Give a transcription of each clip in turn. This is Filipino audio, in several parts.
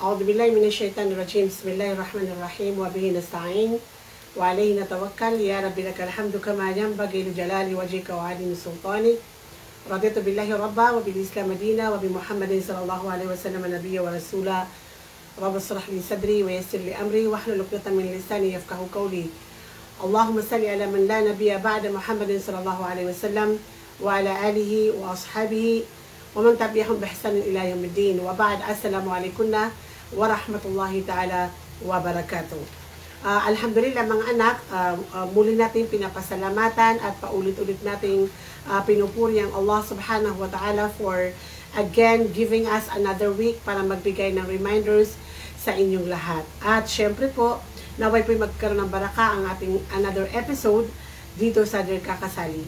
أعوذ بالله من الشيطان الرجيم. بسم الله الرحمن الرحيم. وبه نستعين وعليه نتوكل. يا رب لك الحمد كما ينبغي لجلال وجهك وعظيم سلطانك. رضيت بالله ربا وبالإسلام دينا وبمحمد صلى الله عليه وسلم نبيا ورسولا. رب اشرح لي صدري ويسر لي أمري واحلل عقدة من لساني يفقه قولي. اللهم صل على من لا نبي بعد محمد صلى الله عليه وسلم وعلى آله وأصحابه ومن تبعهم بإحسان إلى يوم الدين. وبعد السلام عليكم. wa rahmatullahi ta'ala wa barakatuh. Uh, alhamdulillah mga anak, uh, uh, muli natin pinapasalamatan at paulit-ulit nating uh, pinupuri ang Allah subhanahu wa ta'ala for again giving us another week para magbigay ng reminders sa inyong lahat. At syempre po, naway po magkaroon ng baraka ang ating another episode dito sa Dear Kakasali.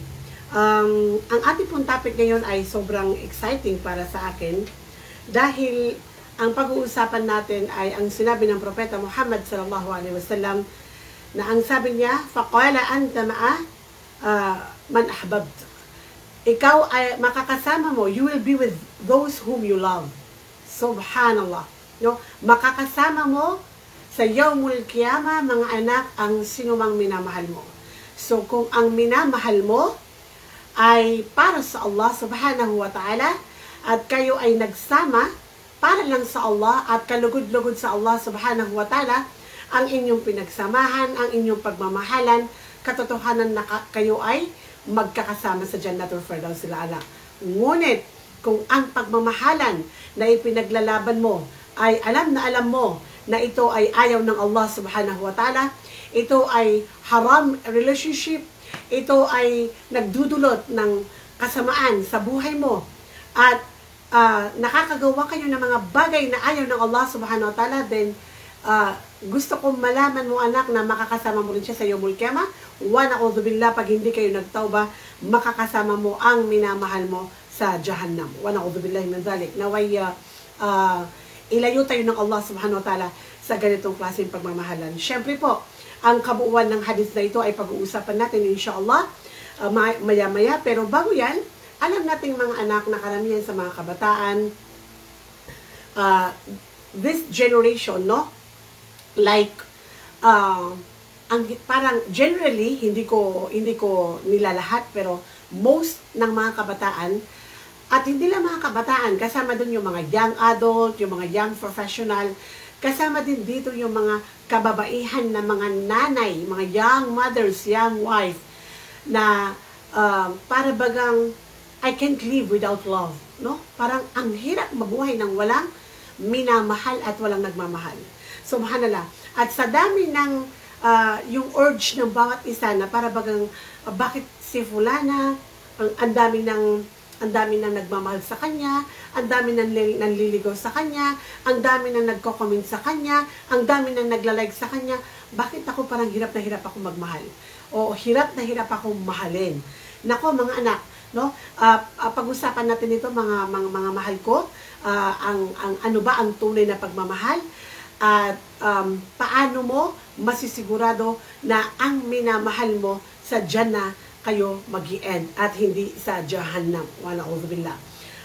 Um, ang ating pong topic ngayon ay sobrang exciting para sa akin dahil ang pag-uusapan natin ay ang sinabi ng Propeta Muhammad sallallahu alaihi wasallam na ang sabi niya, faqala anta ma'a ah, man ahbabt. Ikaw ay makakasama mo, you will be with those whom you love. Subhanallah. No? Makakasama mo sa yawmul kiyama, mga anak, ang sinumang minamahal mo. So, kung ang minamahal mo ay para sa Allah subhanahu wa ta'ala at kayo ay nagsama para lang sa Allah at kalugod-lugod sa Allah subhanahu wa ta'ala ang inyong pinagsamahan, ang inyong pagmamahalan, katotohanan na ka- kayo ay magkakasama sa Jannatul Firdaus Ala. Ngunit, kung ang pagmamahalan na ipinaglalaban mo ay alam na alam mo na ito ay ayaw ng Allah subhanahu wa ta'ala, ito ay haram relationship, ito ay nagdudulot ng kasamaan sa buhay mo at ah, nakakagawa kayo ng mga bagay na ayaw ng Allah subhanahu wa ta'ala, then ah, gusto kong malaman mo anak na makakasama mo rin siya sa Yomul Kiyama. Wa na'udhu billah, pag hindi kayo nagtauba, makakasama mo ang minamahal mo sa Jahannam. Wa na'udhu billahi min dhalik. Naway ah, ah, ilayo tayo ng Allah subhanahu wa ta'ala sa ganitong klaseng pagmamahalan. Siyempre po, ang kabuuan ng hadith na ito ay pag-uusapan natin inshallah uh, ma- maya-maya. Pero bago yan, alam nating mga anak na karamihan sa mga kabataan, uh, this generation, no? Like, uh, ang parang generally hindi ko hindi ko nilalahat pero most ng mga kabataan at hindi lang mga kabataan kasama dun yung mga young adult, yung mga young professional, kasama din dito yung mga kababaihan na mga nanay, mga young mothers, young wife na uh, para bagang I can't live without love, no? Parang ang hirap mabuhay ng walang minamahal at walang nagmamahal. Subhanallah. At sa dami ng ah, yung urge ng bawat isa na para bagang ah, bakit si fulana ang, ang dami ng ang dami nang nagmamahal sa kanya, ang dami nang li- nanliligaw sa kanya, ang dami nang nagko-comment sa kanya, ang dami nang nagla-like sa kanya. Bakit ako parang hirap na hirap ako magmahal? O hirap na hirap akong mahalin? Nako mga anak, no? Ah, pag-usapan natin ito mga mga, mga mahal ko, ah, ang ang ano ba ang tunay na pagmamahal? At um, paano mo masisigurado na ang minamahal mo sa Jannah kayo mag end at hindi sa Jahannam. Wala billah.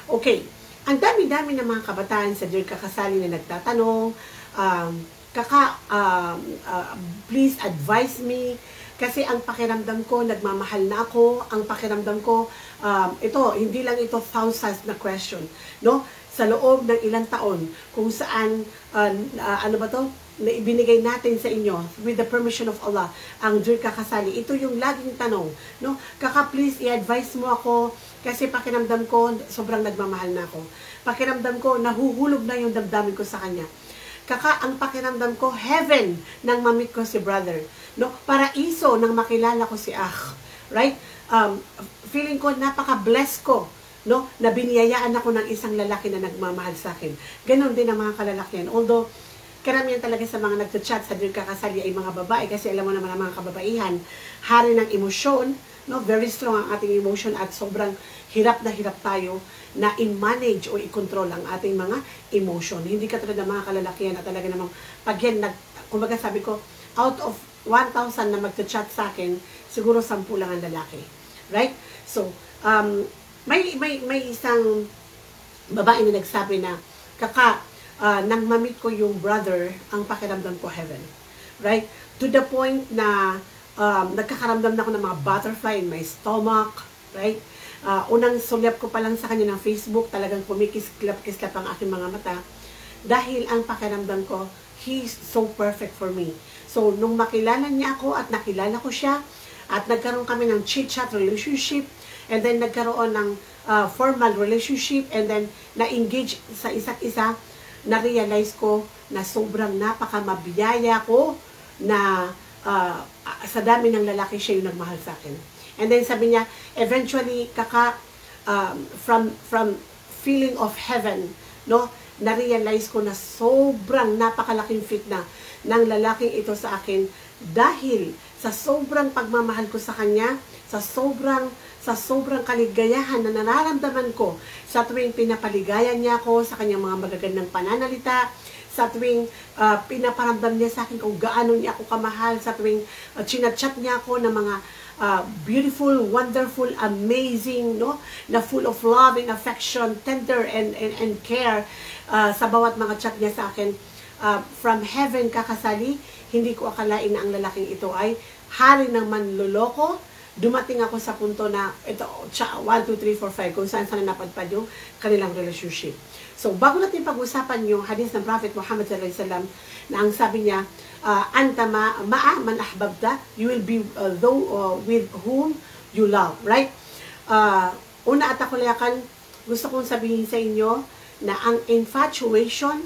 Okay. Ang dami-dami ng mga kabataan sa Dear Kakasali na nagtatanong, um, kaka, um, uh, please advise me kasi ang pakiramdam ko, nagmamahal na ako, ang pakiramdam ko, um, ito, hindi lang ito thousands na question, no? Sa loob ng ilang taon, kung saan, uh, uh, ano ba to, na ibinigay natin sa inyo with the permission of Allah ang Dear Kakasali. Ito yung laging tanong, no? Kaka, please i-advise mo ako kasi pakiramdam ko sobrang nagmamahal na ako. Pakiramdam ko nahuhulog na yung damdamin ko sa kanya. Kaka, ang pakiramdam ko heaven nang mamit ko si brother, no? Paraiso nang makilala ko si ah. Right? Um, feeling ko napaka-bless ko no na biniyayaan ako ng isang lalaki na nagmamahal sa akin. Ganon din ang mga kalalakihan. Although, karamihan talaga sa mga nagchat sa Dear Kakasali ay mga babae kasi alam mo naman ang mga kababaihan, hari ng emosyon, no? very strong ang ating emotion at sobrang hirap na hirap tayo na i-manage o i-control ang ating mga emotion. Hindi ka talaga mga kalalakihan na talaga namang pag yan, nag, kumbaga sabi ko, out of 1,000 na magchat sa akin, siguro 10 lang ang lalaki. Right? So, um, may, may, may isang babae na nagsabi na, kaka, ah, nang mamit ko yung brother, ang pakiramdam ko heaven. Right? To the point na um, nagkakaramdam na ako ng mga butterfly in my stomach. Right? Ah, unang sulyap ko pa lang sa kanya ng Facebook, talagang kumikislap-kislap ang aking mga mata. Dahil ang pakiramdam ko, he's so perfect for me. So, nung makilala niya ako at nakilala ko siya, at nagkaroon kami ng chit-chat relationship, and then nagkaroon ng uh, formal relationship, and then na-engage sa isa't isa, na-realize ko na sobrang napakamabiyaya ko na uh, sa dami ng lalaki siya yung nagmahal sa akin. And then sabi niya, eventually, kaka, um, from, from feeling of heaven, no, na-realize ko na sobrang napakalaking fit na ng lalaking ito sa akin dahil sa sobrang pagmamahal ko sa kanya, sa sobrang sa sobrang kaligayahan na nararamdaman ko sa tuwing pinapaligaya niya ako sa kanyang mga magagandang pananalita, sa tuwing uh, pinaparamdam niya sa akin kung gaano niya ako kamahal, sa tuwing uh, chinachat niya ako ng mga uh, beautiful, wonderful, amazing, no? Na full of love and affection, tender and and, and care uh, sa bawat mga chat niya sa akin. Uh, from heaven kakasali, hindi ko akalain na ang lalaking ito ay hari ng manloloko. Dumating ako sa punto na ito, 1, 2, 3, 4, 5, kung saan saan napadpad yung kanilang relationship. So, bago natin pag-usapan yung hadith ng Prophet Muhammad wasallam na ang sabi niya, uh, anta ma, ma'a man ahbabta, you will be uh, though uh, with whom you love, right? Uh, una at ako layakan, gusto kong sabihin sa inyo na ang infatuation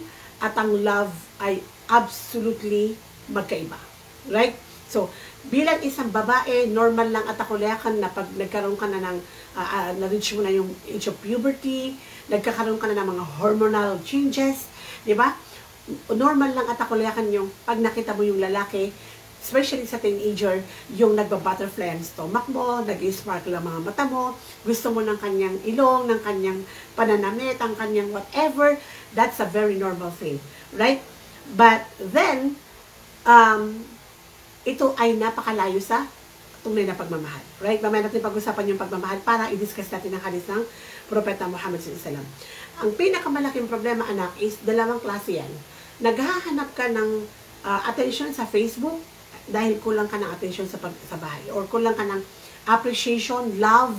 at ang love ay absolutely magkaiba. Right? So, bilang isang babae, normal lang at ako layakan na pag nagkaroon ka na ng, uh, uh, na-reach mo na yung age of puberty, nagkakaroon ka na ng mga hormonal changes, di ba? Normal lang at ako layakan yung pag nakita mo yung lalaki, especially sa teenager, yung nagba-butterfly ang stomach mo, nag-sparkle ang mga mata mo, gusto mo ng kanyang ilong, ng kanyang pananamit, ang kanyang whatever, that's a very normal thing, right? But then, um, ito ay napakalayo sa tunay na pagmamahal. Right? Mamaya natin pag-usapan yung pagmamahal para i-discuss natin ang hadith ng Propeta Muhammad SAW. Ang pinakamalaking problema, anak, is dalawang klase yan. Naghahanap ka ng uh, attention sa Facebook dahil kulang ka ng attention sa, pag, sa bahay or kulang ka ng appreciation, love,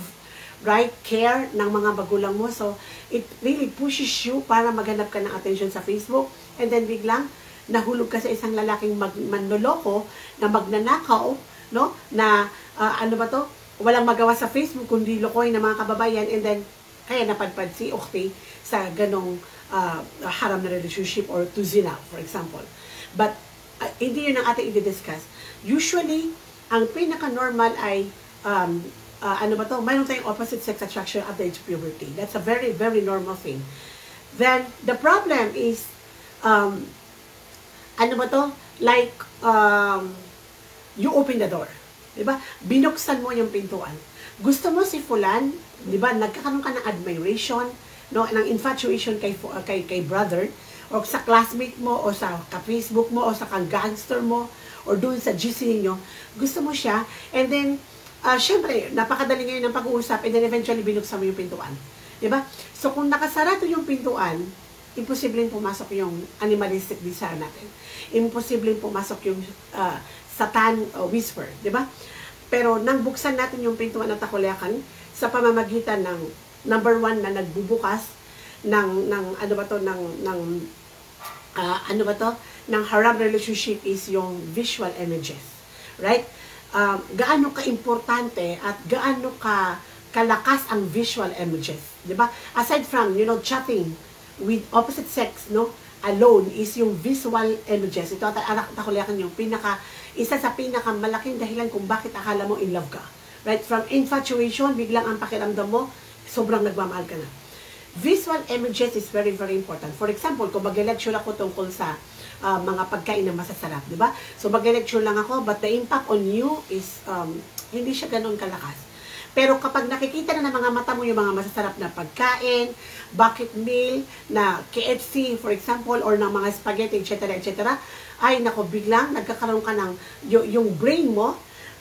right, care ng mga magulang mo. So, it really pushes you para maghanap ka ng attention sa Facebook and then biglang nahulog ka sa isang lalaking mag, manloloko na magnanakaw, no? Na uh, ano ba to? Walang magawa sa Facebook kundi lokoy ng mga kababayan and then kaya napadpad si Ukti sa ganong uh, haram na relationship or to zina, for example. But uh, hindi yun ang ating i-discuss. Usually, ang pinaka-normal ay um, uh, ano ba to? Mayroon tayong opposite sex attraction at the age of puberty. That's a very, very normal thing. Then, the problem is, um, ano ba to? Like, um, you open the door. Diba? Binuksan mo yung pintuan. Gusto mo si Fulan, di ba, nagkakaroon ka ng admiration, no, ng infatuation kay, kay, kay brother, o sa classmate mo, o sa ka-Facebook mo, o sa ka-gangster mo, or doon sa GC niyo, gusto mo siya, and then, uh, syempre, napakadali ngayon ng pag-uusap, and then eventually binuksan mo yung pintuan. Di ba? So, kung nakasarado yung pintuan, imposibleng pumasok yung animalistic desire natin. Imposibleng pumasok yung uh, satan uh, whisper, di ba? Pero nang buksan natin yung pintuan at takuliakan sa pamamagitan ng number one na nagbubukas ng ng ano ba to ng ng uh, ano ba to ng haram relationship is yung visual images right um, gaano ka importante at gaano ka kalakas ang visual images di ba aside from you know chatting with opposite sex, no, alone is yung visual images. Ito at takuliakan yung pinaka, isa sa pinaka malaking dahilan kung bakit akala mo in love ka. Right? From infatuation, biglang ang pakiramdam mo, sobrang nagmamahal ka na. Visual images is very, very important. For example, kung mag-lecture ako tungkol sa uh, mga pagkain na masasarap, di ba? So mag-lecture lang ako, but the impact on you is, um, hindi siya ganun kalakas. Pero kapag nakikita na ng mga mata mo yung mga masasarap na pagkain, bucket meal, na KFC, for example, or ng mga spaghetti, etc., etc., ay nako, biglang nagkakaroon ka ng, yung, yung brain mo,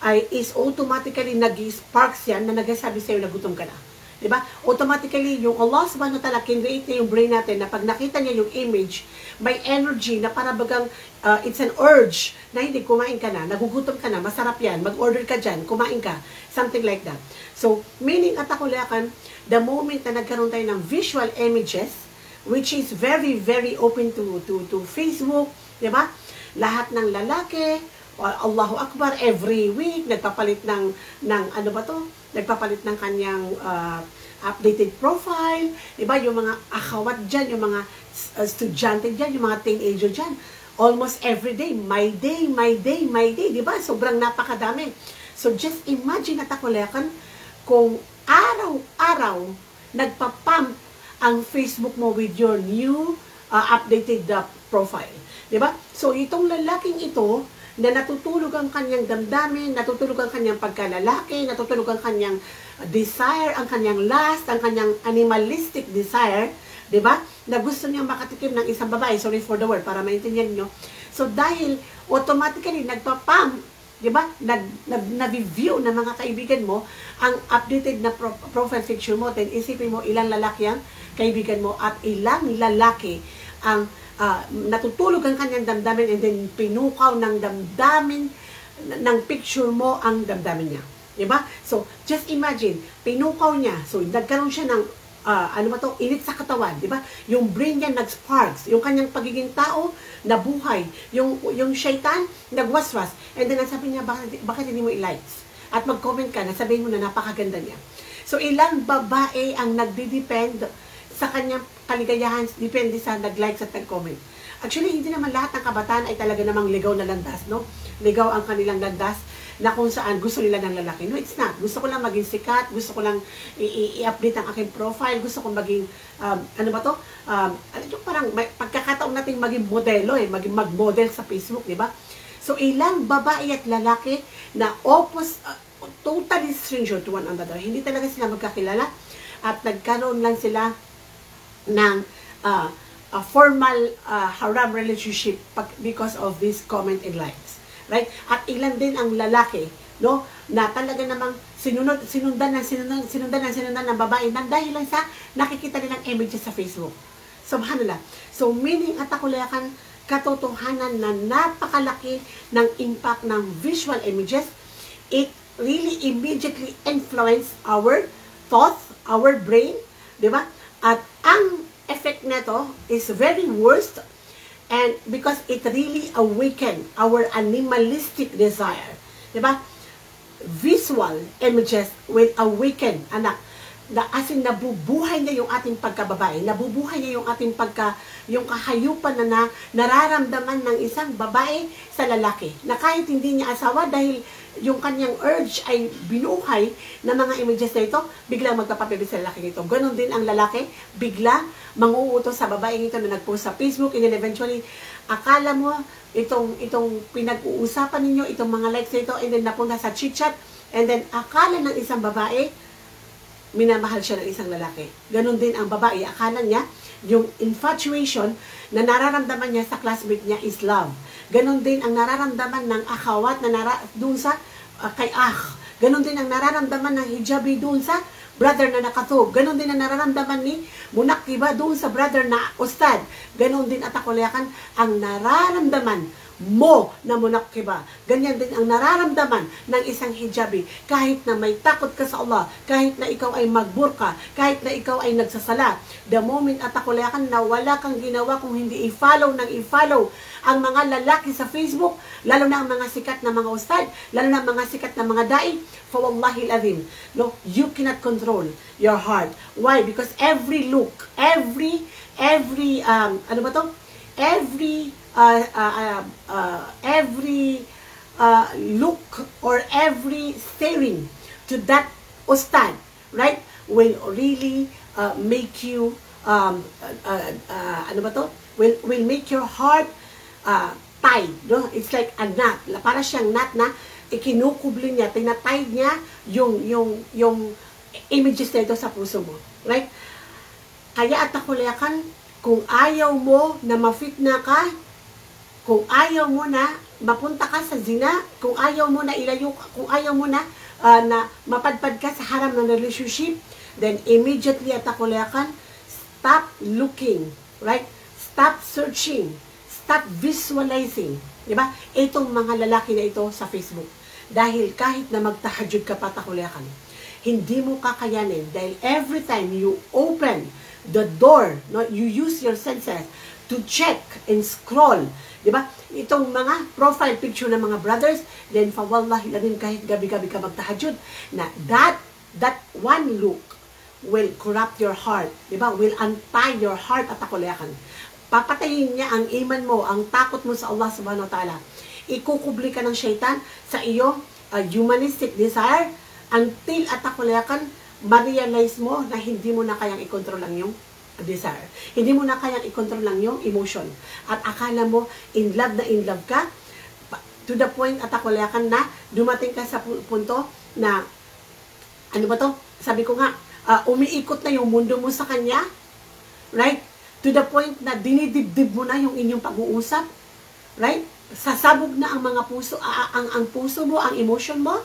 ay is automatically nag-sparks yan na nagsasabi sa'yo na gutom ka na. Di ba? Automatically, yung Allah subhanahu wa ta'ala kinreate niya yung brain natin na pag nakita niya yung image, may energy na para bagang uh, it's an urge na hindi kumain ka na, nagugutom ka na, masarap yan, mag-order ka dyan, kumain ka, something like that. So, meaning at ako lakan, the moment na nagkaroon tayo ng visual images, which is very, very open to, to, to Facebook, di ba? Lahat ng lalaki, Allahu Akbar, every week, nagpapalit ng, ng ano ba to? Nagpapalit ng kanyang uh, updated profile, di ba? Yung mga akawat dyan, yung mga uh, estudyante dyan, yung mga teenager dyan, almost every day, my day, my day, my day, di ba? Sobrang napakadami. So just imagine at ako lekan, kung araw-araw nagpapump ang Facebook mo with your new uh, updated uh, profile. Di ba? So itong lalaking ito, na natutulog ang kanyang damdamin, natutulog ang kanyang pagkalalaki, natutulog ang kanyang desire, ang kanyang lust, ang kanyang animalistic desire, di ba? Na gusto niyang makatikim ng isang babae, sorry for the word, para maintindihan niyo. So dahil automatically nagpapam, di ba? Nag, nag, nag-view ng mga kaibigan mo ang updated na pro- profile picture mo, then isipin mo ilang lalaki ang kaibigan mo at ilang lalaki ang uh, natutulog ang kanyang damdamin and then pinukaw ng damdamin ng picture mo ang damdamin niya. Diba? So, just imagine, pinukaw niya. So, nagkaroon siya ng, uh, ano ba to, init sa katawan. Diba? Yung brain niya nag-sparks. Yung kanyang pagiging tao, nabuhay. Yung, yung shaitan, nagwaswas. And then, sabi niya, bakit, bakit hindi mo i-likes? At mag-comment ka, nasabihin mo na napakaganda niya. So, ilang babae ang nagdi-depend sa kanyang kaligayahan, depende sa nag-like at nag-comment. Actually, hindi naman lahat ng kabataan ay talaga namang ligaw na landas, no? Ligaw ang kanilang landas na kung saan gusto nila ng lalaki. No, it's not. Gusto ko lang maging sikat, gusto ko lang i-update ang aking profile, gusto ko maging, um, ano ba to? Um, ano yung parang may, pagkakataon natin maging modelo eh, maging mag-model sa Facebook, di ba? So, ilang babae at lalaki na opposite, uh, totally stranger to one another. Hindi talaga sila magkakilala at nagkaroon lang sila ng uh, a formal uh, haram relationship because of this comment and likes. Right? At ilan din ang lalaki, no, na talaga namang sinunod, sinundan ng sinundan, sinundan ng sinundan ng babae nang dahil lang sa nakikita nilang images sa Facebook. Subhanallah. So, meaning at ako layakan katotohanan na napakalaki ng impact ng visual images, it really immediately influence our thoughts, our brain, di ba? At ang effect nito is very worst and because it really awaken our animalistic desire. Di ba? Visual images will awaken, anak, na as in nabubuhay niya yung ating pagkababae, nabubuhay niya yung ating pagka, yung kahayupan na, na nararamdaman ng isang babae sa lalaki. Na kahit hindi niya asawa dahil yung kanyang urge ay binuhay na mga images na ito, bigla magpapapibig sa lalaki nito. Ganon din ang lalaki, bigla manguutos sa babae nito na nagpost sa Facebook and then eventually, akala mo itong, itong pinag-uusapan ninyo, itong mga likes nito and then napunta sa chit-chat and then akala ng isang babae, minamahal siya ng isang lalaki. Ganon din ang babae, akala niya, yung infatuation na nararamdaman niya sa classmate niya is love. Ganon din ang nararamdaman ng akawat na nara, dun sa uh, kay ah. Ganon din ang nararamdaman ng hijabi dun sa brother na nakatog. Ganon din ang nararamdaman ni Munakiba dun sa brother na ustad. Ganon din at akulayakan ang nararamdaman mo na munakiba. Ganyan din ang nararamdaman ng isang hijabi. Kahit na may takot ka sa Allah, kahit na ikaw ay magburka, kahit na ikaw ay nagsasala, the moment at akulayakan na wala kang ginawa kung hindi i-follow ng i-follow ang mga lalaki sa Facebook, lalo na ang mga sikat na mga ustad, lalo na ang mga sikat na mga dai, for wallahi azim, no, you cannot control your heart. Why? Because every look, every, every, um, ano ba to? Every uh, uh, uh, every uh, look or every staring to that ustad, right, will really uh, make you, um, uh, uh, ano ba to? Will, will make your heart uh, tied, no? It's like a knot. Para siyang knot na ikinukubli niya, tinatay niya yung, yung, yung images na ito sa puso mo. Right? Kaya at nakulayakan, kung ayaw mo na ma-fitna ka, kung ayaw mo na mapunta ka sa zina, kung ayaw mo na ilayo, kung ayaw mo na uh, na mapadpad ka sa haram ng relationship, then immediately atakulakan, stop looking, right? Stop searching, stop visualizing, di ba? Itong mga lalaki na ito sa Facebook. Dahil kahit na magtahajud ka patakulakan, hindi mo kakayanin dahil every time you open the door, no, you use your senses to check and scroll, di ba? Itong mga profile picture ng mga brothers, then fa wallahi na rin kahit gabi-gabi ka magtahajud, na that, that one look will corrupt your heart, di ba? Will untie your heart at akulayakan. Papatayin niya ang iman mo, ang takot mo sa Allah subhanahu wa ta'ala. Ikukubli ka ng shaitan sa iyong uh, humanistic desire until at akulayakan, ma-realize mo na hindi mo na kayang i-control ang iyong desire. Hindi mo na kayang i-control lang yung emotion. At akala mo, in love na in love ka, to the point at akulayakan na dumating ka sa pu- punto na, ano ba to? Sabi ko nga, ah, umiikot na yung mundo mo sa kanya, right? To the point na dinidibdib mo na yung inyong pag-uusap, right? Sasabog na ang mga puso, ah, ang, ang puso mo, ang emotion mo,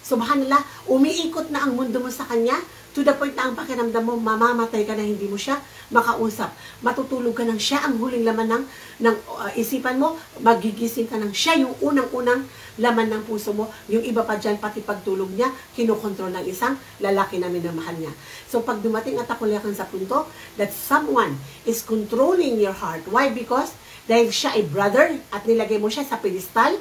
Subhanallah, umiikot na ang mundo mo sa kanya to the point na ang pakiramdam mo, mamamatay ka na hindi mo siya makausap. Matutulog ka ng siya ang huling laman ng, ng uh, isipan mo, magigising ka ng siya yung unang-unang laman ng puso mo. Yung iba pa dyan, pati pagtulog niya, kinokontrol ng isang lalaki na minamahal niya. So pag dumating at akuliakan sa punto that someone is controlling your heart. Why? Because dahil siya ay brother at nilagay mo siya sa pedestal,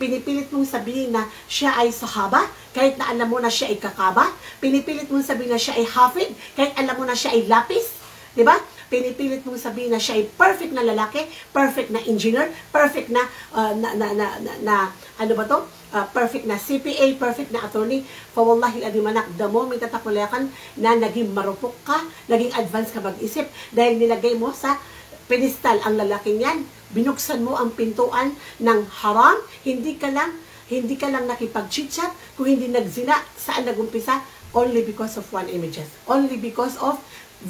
pinipilit mong sabihin na siya ay sahaba, kahit na alam mo na siya ay kakaba. Pinipilit mong sabihin na siya ay hafid, kahit alam mo na siya ay lapis. Di ba? Pinipilit mong sabihin na siya ay perfect na lalaki, perfect na engineer, perfect na, uh, na, na, na, na, na, ano ba to? Uh, perfect na CPA, perfect na attorney. For wallahi adim anak, the moment tatapulakan na naging marupok ka, naging advanced ka mag-isip, dahil nilagay mo sa pedestal ang lalaking yan, binuksan mo ang pintuan ng haram, hindi ka lang, hindi ka lang nakipag-chit-chat, kung hindi nagzina, saan nagumpisa? Only because of one images. Only because of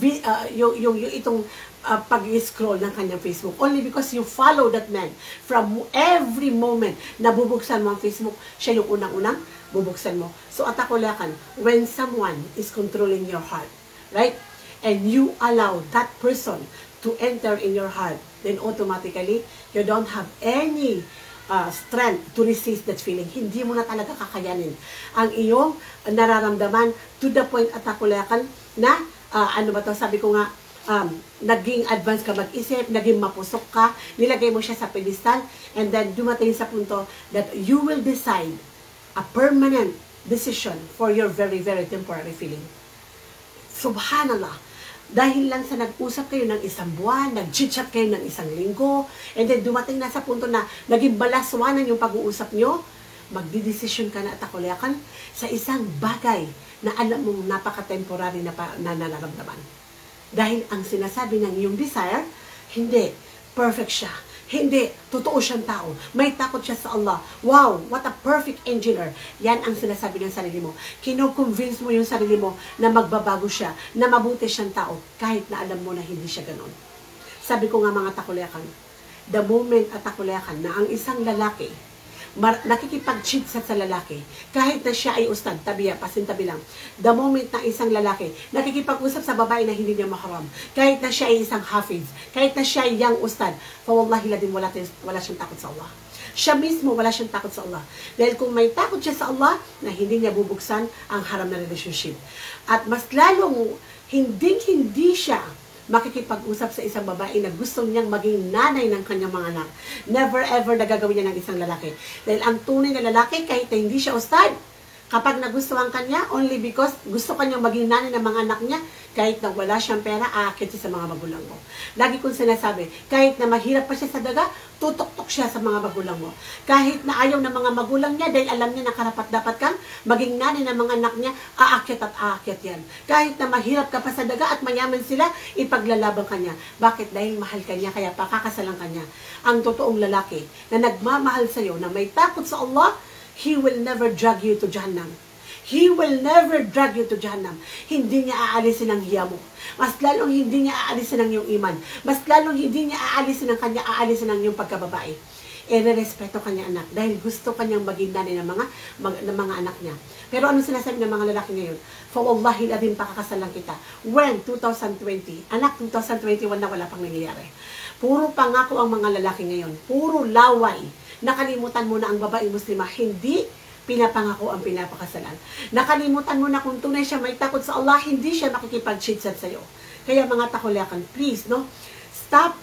uh, yung, yung, yung itong uh, pag-scroll ng kanyang Facebook. Only because you follow that man. From every moment na bubuksan mo ang Facebook, siya yung unang-unang bubuksan mo. So, atakulakan, when someone is controlling your heart, right? And you allow that person to enter in your heart, then automatically, you don't have any uh, strength to resist that feeling. Hindi mo na talaga kakayanin ang iyong nararamdaman to the point at akulakan na, uh, ano ba to, sabi ko nga, um, naging advance ka mag-isip, naging mapusok ka, nilagay mo siya sa pedestal, and then dumating sa punto that you will decide a permanent decision for your very, very temporary feeling. Subhanallah. Dahil lang sa nag-usap kayo ng isang buwan, nag-chit-chat kayo ng isang linggo, and then dumating na sa punto na naging balaswanan yung pag-uusap nyo, magdidesisyon ka na at akulayakan sa isang bagay na alam mong napaka-temporary na, pa, na nararamdaman. Dahil ang sinasabi ng iyong desire, hindi, perfect siya. Hindi, totoo siyang tao. May takot siya sa Allah. Wow, what a perfect engineer. Yan ang sinasabi ng sarili mo. Kino-convince mo yung sarili mo na magbabago siya, na mabuti siyang tao, kahit na alam mo na hindi siya ganon. Sabi ko nga mga takulekan, the moment at takulekan na ang isang lalaki mar- nakikipag-cheat sa, sa lalaki, kahit na siya ay ustad, tabi, pasintabi lang. The moment na isang lalaki nakikipag-usap sa babae na hindi niya maharam, kahit na siya ay isang hafiz, kahit na siya ay young ustad, fa wallahi ladin wala, wala siyang takot sa Allah. Siya mismo wala siyang takot sa Allah. Dahil kung may takot siya sa Allah, na hindi niya bubuksan ang haram na relationship. At mas lalong hindi-hindi siya makikipag-usap sa isang babae na gusto niyang maging nanay ng kanyang mga anak. Never ever na gagawin niya ng isang lalaki. Dahil ang tunay na lalaki, kahit na hindi siya ustad, kapag nagustuhan kanya, only because gusto kanyang maging nanay ng mga anak niya, kahit na wala siyang pera, aakit siya sa mga magulang mo. Lagi kong sinasabi, kahit na mahirap pa siya sa daga, tutok-tok siya sa mga magulang mo. Kahit na ayaw ng mga magulang niya, dahil alam niya na karapat dapat kang maging nanay ng mga anak niya, aakit at aakit yan. Kahit na mahirap ka pa sa daga at mayaman sila, ipaglalaban ka niya. Bakit? Dahil mahal ka niya, kaya pakakasalan ka niya. Ang totoong lalaki na nagmamahal sa iyo, na may takot sa Allah, He will never drag you to Jahannam. He will never drag you to Jahannam. Hindi niya aalisin ang hiya mo. Mas lalong hindi niya aalisin ang iyong iman. Mas lalong hindi niya aalisin ang kanya, aalisin ang iyong pagkababae. ire-respeto kanya anak dahil gusto kanyang maging nanay ng mga, mag, ng mga anak niya. Pero ano sinasabi ng mga lalaki ngayon? For wallahi ladim pakakasalan kita. When? 2020. Anak, 2021 na wala pang nangyayari. Puro pangako ang mga lalaki ngayon. Puro laway. Nakalimutan mo na ang babae muslima. Hindi pinapangako ang pinapakasalan. Nakalimutan mo na kung tunay siya may takot sa Allah, hindi siya makikipag-cheat sa iyo. Kaya mga takulakan, please, no? Stop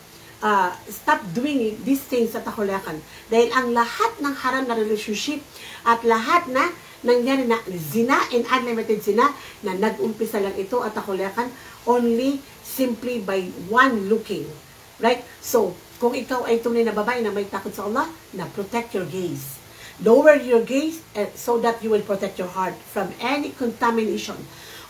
uh, stop doing these things sa takulakan. Dahil ang lahat ng haram na relationship at lahat na nangyari na zina and unlimited zina na nag-umpisa lang ito at takulakan only simply by one looking. Right? So, kung ikaw ay tunay na babae na may takot sa Allah, na protect your gaze. Lower your gaze uh, so that you will protect your heart from any contamination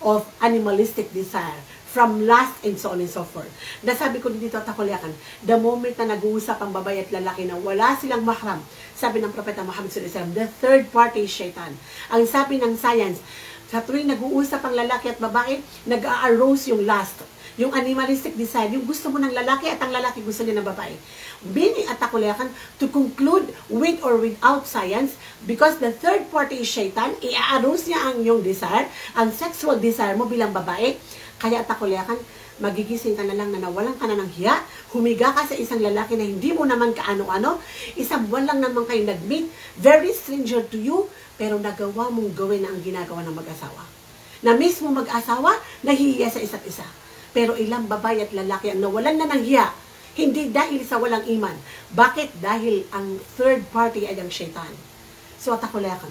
of animalistic desire, from lust and so on and so forth. Nasabi ko dito at takulyakan, the moment na nag-uusap ang babae at lalaki na wala silang mahram, sabi ng Propeta Muhammad SAW, the third party is shaitan. Ang sabi ng science, sa tuwing nag-uusap ang lalaki at babae, nag-a-arose yung lust yung animalistic desire, yung gusto mo ng lalaki at ang lalaki gusto niya ng babae. Bini at takulakan to conclude with or without science because the third party is shaitan, i-arouse niya ang iyong desire, ang sexual desire mo bilang babae, kaya takulakan, magigising ka na lang na nawalan ka na ng hiya, humiga ka sa isang lalaki na hindi mo naman kaano-ano, isang buwan lang naman kayo nag-meet, very stranger to you, pero nagawa mong gawin ang ginagawa ng mag-asawa. Na mismo mag-asawa, nahihiya sa isa't isa. Pero ilang babae at lalaki ang nawalan na ng hiya, hindi dahil sa walang iman. Bakit? Dahil ang third party ay ang shaitan. So, atakulakan.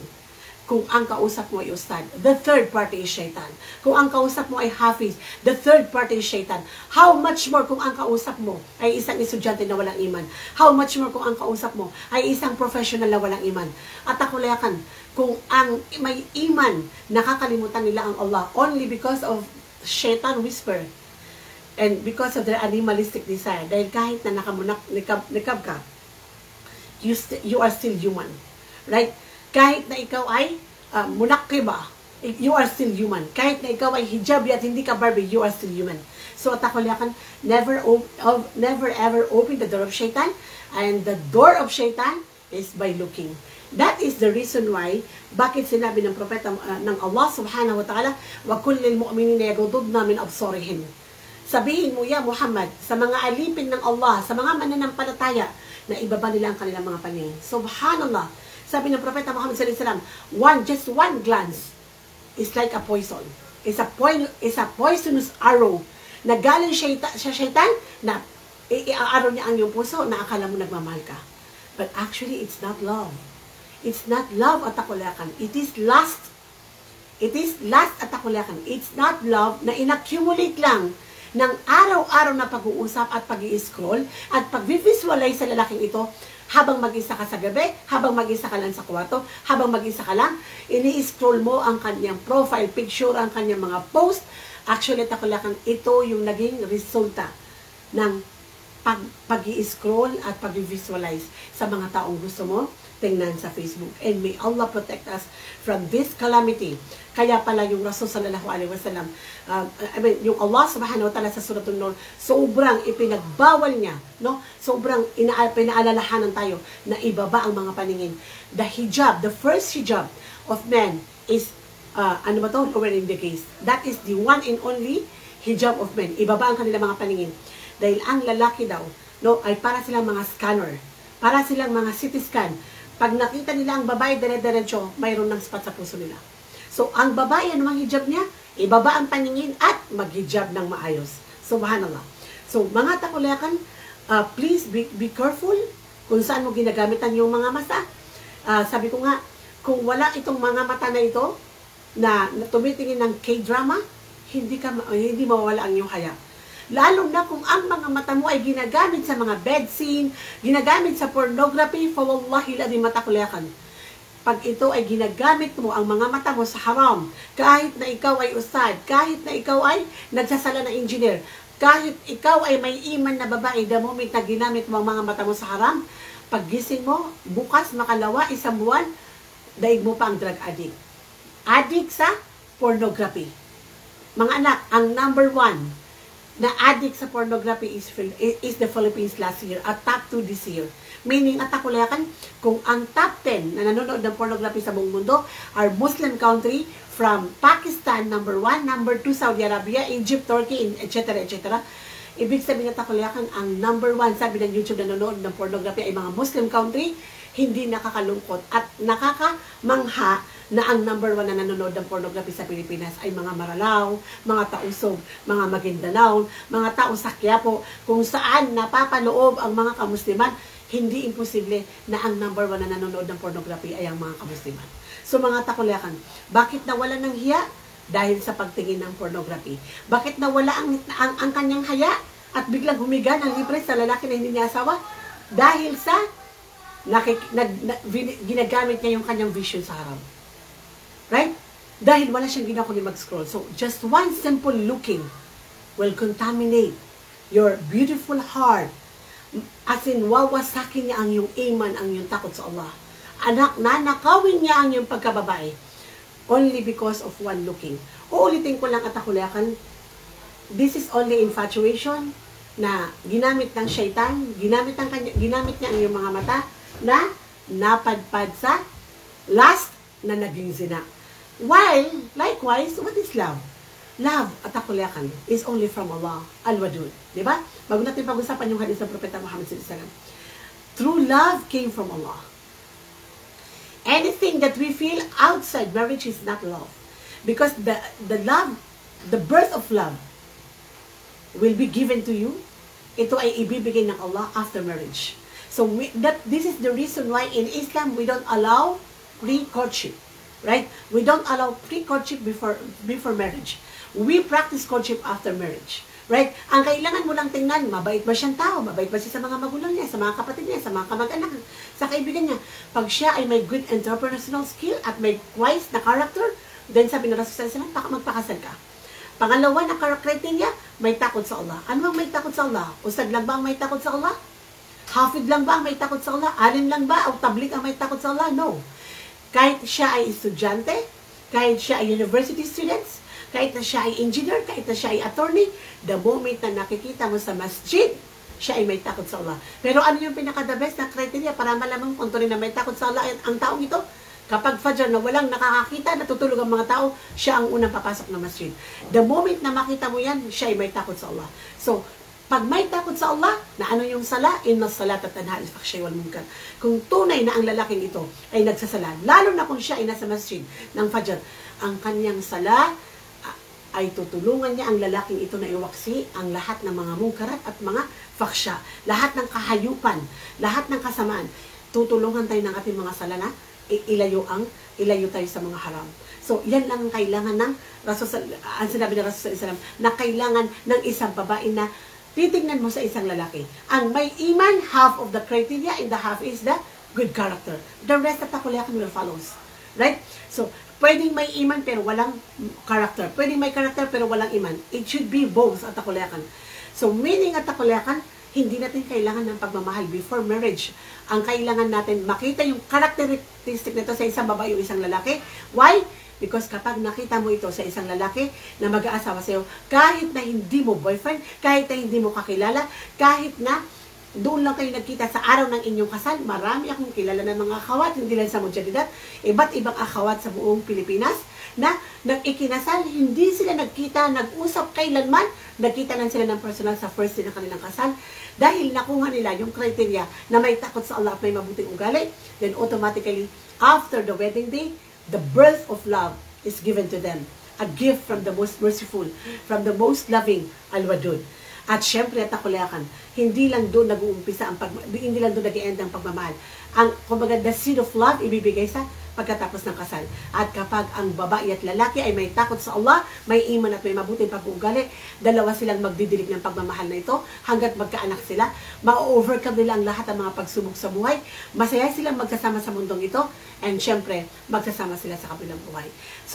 Kung ang kausap mo ay ustad, the third party is shaitan. Kung ang kausap mo ay hafiz, the third party is shaitan. How much more kung ang kausap mo ay isang estudyante na walang iman? How much more kung ang kausap mo ay isang professional na walang iman? At akulakan, kung ang may iman, nakakalimutan nila ang Allah only because of shaitan whisper and because of their animalistic desire, dahil kahit na nakamunak, nikab, nikab ka, you, you are still human. Right? Kahit na ikaw ay uh, munakiba, you are still human. Kahit na ikaw ay hijab at hindi ka Barbie, you are still human. So, atakulyakan, never, op- never ever open the door of shaitan, and the door of shaitan is by looking. That is the reason why, bakit sinabi ng propeta uh, ng Allah subhanahu wa ta'ala, wa kullil mu'minina yagududna min absorihim. Sabihin mo, ya Muhammad, sa mga alipin ng Allah, sa mga mananampalataya, na ibaba nila ang kanilang mga paningin. Subhanallah. Sabi ng Propeta Muhammad sallallahu alaihi wasallam, one, just one glance is like a poison. Is a, poison, is a poisonous arrow na galing shaitan, sa shaitan na i-araw niya ang iyong puso na akala mo nagmamahal ka. But actually, it's not love. It's not love at takulakan. It is lust. It is lust at takulakan. It's not love na inaccumulate lang ng araw-araw na pag-uusap at pag scroll at pag-visualize sa lalaking ito habang mag-isa ka sa gabi, habang mag-isa ka lang sa kwarto, habang mag-isa ka lang, ini-scroll mo ang kanyang profile picture, ang kanyang mga post. Actually, takulakan, ito yung naging resulta ng pag, pag-i-scroll at pag-visualize sa mga taong gusto mo tingnan sa Facebook. And may Allah protect us from this calamity. Kaya pala yung Rasul sallallahu alaihi wasallam, uh, I mean, yung Allah subhanahu wa ta'ala sa suratul Nur, sobrang ipinagbawal niya, no? Sobrang ina pinaalalahanan tayo na ibaba ang mga paningin. The hijab, the first hijab of men is uh, ano ba to? Lower in the case. That is the one and only hijab of men. Ibaba ang kanilang mga paningin. Dahil ang lalaki daw, no, ay para silang mga scanner. Para silang mga CT scan. Pag nakita nila ang babae dire-diretso, mayroon ng spot sa puso nila. So, ang babae, ano ang hijab niya? Ibaba ang paningin at maghijab ng maayos. Subhanallah. So, mga takulakan, uh, please be, be careful kung saan mo ginagamit ang iyong mga mata. Uh, sabi ko nga, kung wala itong mga mata na ito, na, na tumitingin ng K-drama, hindi ka hindi mawawala ang iyong haya. Lalo na kung ang mga mata mo ay ginagamit sa mga bed scene, ginagamit sa pornography, fa wallahi la di matakuliakan. Pag ito ay ginagamit mo ang mga mata mo sa haram, kahit na ikaw ay ustad, kahit na ikaw ay nagsasala na engineer, kahit ikaw ay may iman na babae, the moment na ginamit mo ang mga mata mo sa haram, paggising mo, bukas, makalawa, isang buwan, daig mo pa ang drug addict. Addict sa pornography. Mga anak, ang number one, na addict sa pornography is, is the Philippines last year, at top 2 this year. Meaning, at akulayakan, kung ang top 10 na nanonood ng pornography sa buong mundo are Muslim country from Pakistan, number 1, number 2, Saudi Arabia, Egypt, Turkey, etc., etc., Ibig sabihin na takulayakan, ang number one, sabi ng YouTube na nanonood ng pornography ay mga Muslim country, hindi nakakalungkot at nakakamangha na ang number one na nanonood ng pornography sa Pilipinas ay mga Maralaw, mga Tausog, mga Maguindanao, mga tao sa Quiapo, kung saan napapaloob ang mga kamusliman, hindi imposible na ang number one na nanonood ng pornography ay ang mga kamusliman. So mga takulayakan, bakit nawala ng hiya? dahil sa pagtingin ng pornography. Bakit nawala ang, ang, ang kanyang haya at biglang humiga ng libre sa lalaki na hindi niya asawa? Dahil sa nakik, nag, na, ginagamit niya yung kanyang vision sa harap. Right? Dahil wala siyang ginawa kundi mag-scroll. So, just one simple looking will contaminate your beautiful heart. As in, wawasakin niya ang iyong iman, ang iyong takot sa Allah. Anak, nanakawin niya ang iyong pagkababae only because of one looking. Uulitin ko lang at akulakan, this is only infatuation na ginamit ng shaitan, ginamit, ng kanya, ginamit niya ang iyong mga mata na napadpad sa last na naging zina. While, likewise, what is love? Love at akulakan is only from Allah, Al-Wadud. Di ba? Bago natin pag-usapan yung hadith ng Propeta Muhammad SAW. True love came from Allah. Anything that we feel outside marriage is not love. Because the, the love, the birth of love will be given to you. Ito ay ibibigay ng Allah after marriage. So we, that this is the reason why in Islam we don't allow pre-courtship. Right? We don't allow pre-courtship before before marriage. We practice courtship after marriage. Right? Ang kailangan mo lang tingnan, mabait ba siyang tao? Mabait ba siya sa mga magulang niya, sa mga kapatid niya, sa mga kamag-anak, sa kaibigan niya? Pag siya ay may good interpersonal skill at may wise na character, then sabi ng Rasul Sallallahu Alaihi magpakasal ka. Pangalawa na criteria, may takot sa Allah. Ano ang may takot sa Allah? Usad lang ba ang may takot sa Allah? Hafid lang ba ang may takot sa Allah? Alim lang ba o tablik ang may takot sa Allah? No. Kahit siya ay estudyante, kahit siya ay university students, kahit na siya ay engineer, kahit na siya ay attorney, the moment na nakikita mo sa masjid, siya ay may takot sa Allah. Pero ano yung pinaka-the best na criteria para malamang kung tunay na may takot sa Allah ang taong ito? Kapag Fajr na walang nakakakita, natutulog ang mga tao, siya ang unang papasok ng masjid. The moment na makita mo yan, siya ay may takot sa Allah. So, pag may takot sa Allah, na ano yung sala? Inna salat at tanha al-fakshay wal munkar. Kung tunay na ang lalaking ito ay nagsasala, lalo na kung siya ay nasa masjid ng Fajr, ang kanyang sala ay tutulungan niya ang lalaking ito na iwaksi ang lahat ng mga mungkarat at mga faksya, lahat ng kahayupan, lahat ng kasamaan. Tutulungan tayo ng ating mga sala na ilayo ang ilayo tayo sa mga haram. So, yan lang ang kailangan ng Rasul, ang sinabi ng Rasul na kailangan ng isang babae na titignan mo sa isang lalaki. Ang may iman, half of the criteria, and the half is the good character. The rest at takuliakan will follows. Right? So, pwedeng may iman pero walang character. Pwedeng may character pero walang iman. It should be both at takuliakan. So, meaning at takuliakan, hindi natin kailangan ng pagmamahal before marriage. Ang kailangan natin, makita yung characteristic nito sa isang babae o isang lalaki. Why? Because kapag nakita mo ito sa isang lalaki na mag-aasawa sa'yo, kahit na hindi mo boyfriend, kahit na hindi mo kakilala, kahit na doon lang kayo nagkita sa araw ng inyong kasal, marami akong kilala ng mga akhawat, hindi lang sa Mujadidat, iba't ibang akhawat sa buong Pilipinas, na nag-ikinasal, hindi sila nagkita, nag-usap kailanman, nagkita lang sila ng personal sa first day ng kanilang kasal, dahil nakuha nila yung criteria na may takot sa Allah at may mabuting ugali, then automatically, after the wedding day, the birth of love is given to them. A gift from the most merciful, from the most loving, Al-Wadud. At syempre, at akulayakan, hindi lang doon nag-uumpisa ang pag, hindi lang doon nag-end ang pagmamahal. Ang, kumbaga, the seed of love ibibigay sa pagkatapos ng kasal. At kapag ang babae at lalaki ay may takot sa Allah, may iman at may mabuting pag-uugali, dalawa silang magdidilig ng pagmamahal na ito hanggat magkaanak sila, ma-overcome nila ang lahat ng mga pagsubok sa buhay, masaya silang magkasama sa mundong ito, and syempre, magkasama sila sa kabilang buhay. So,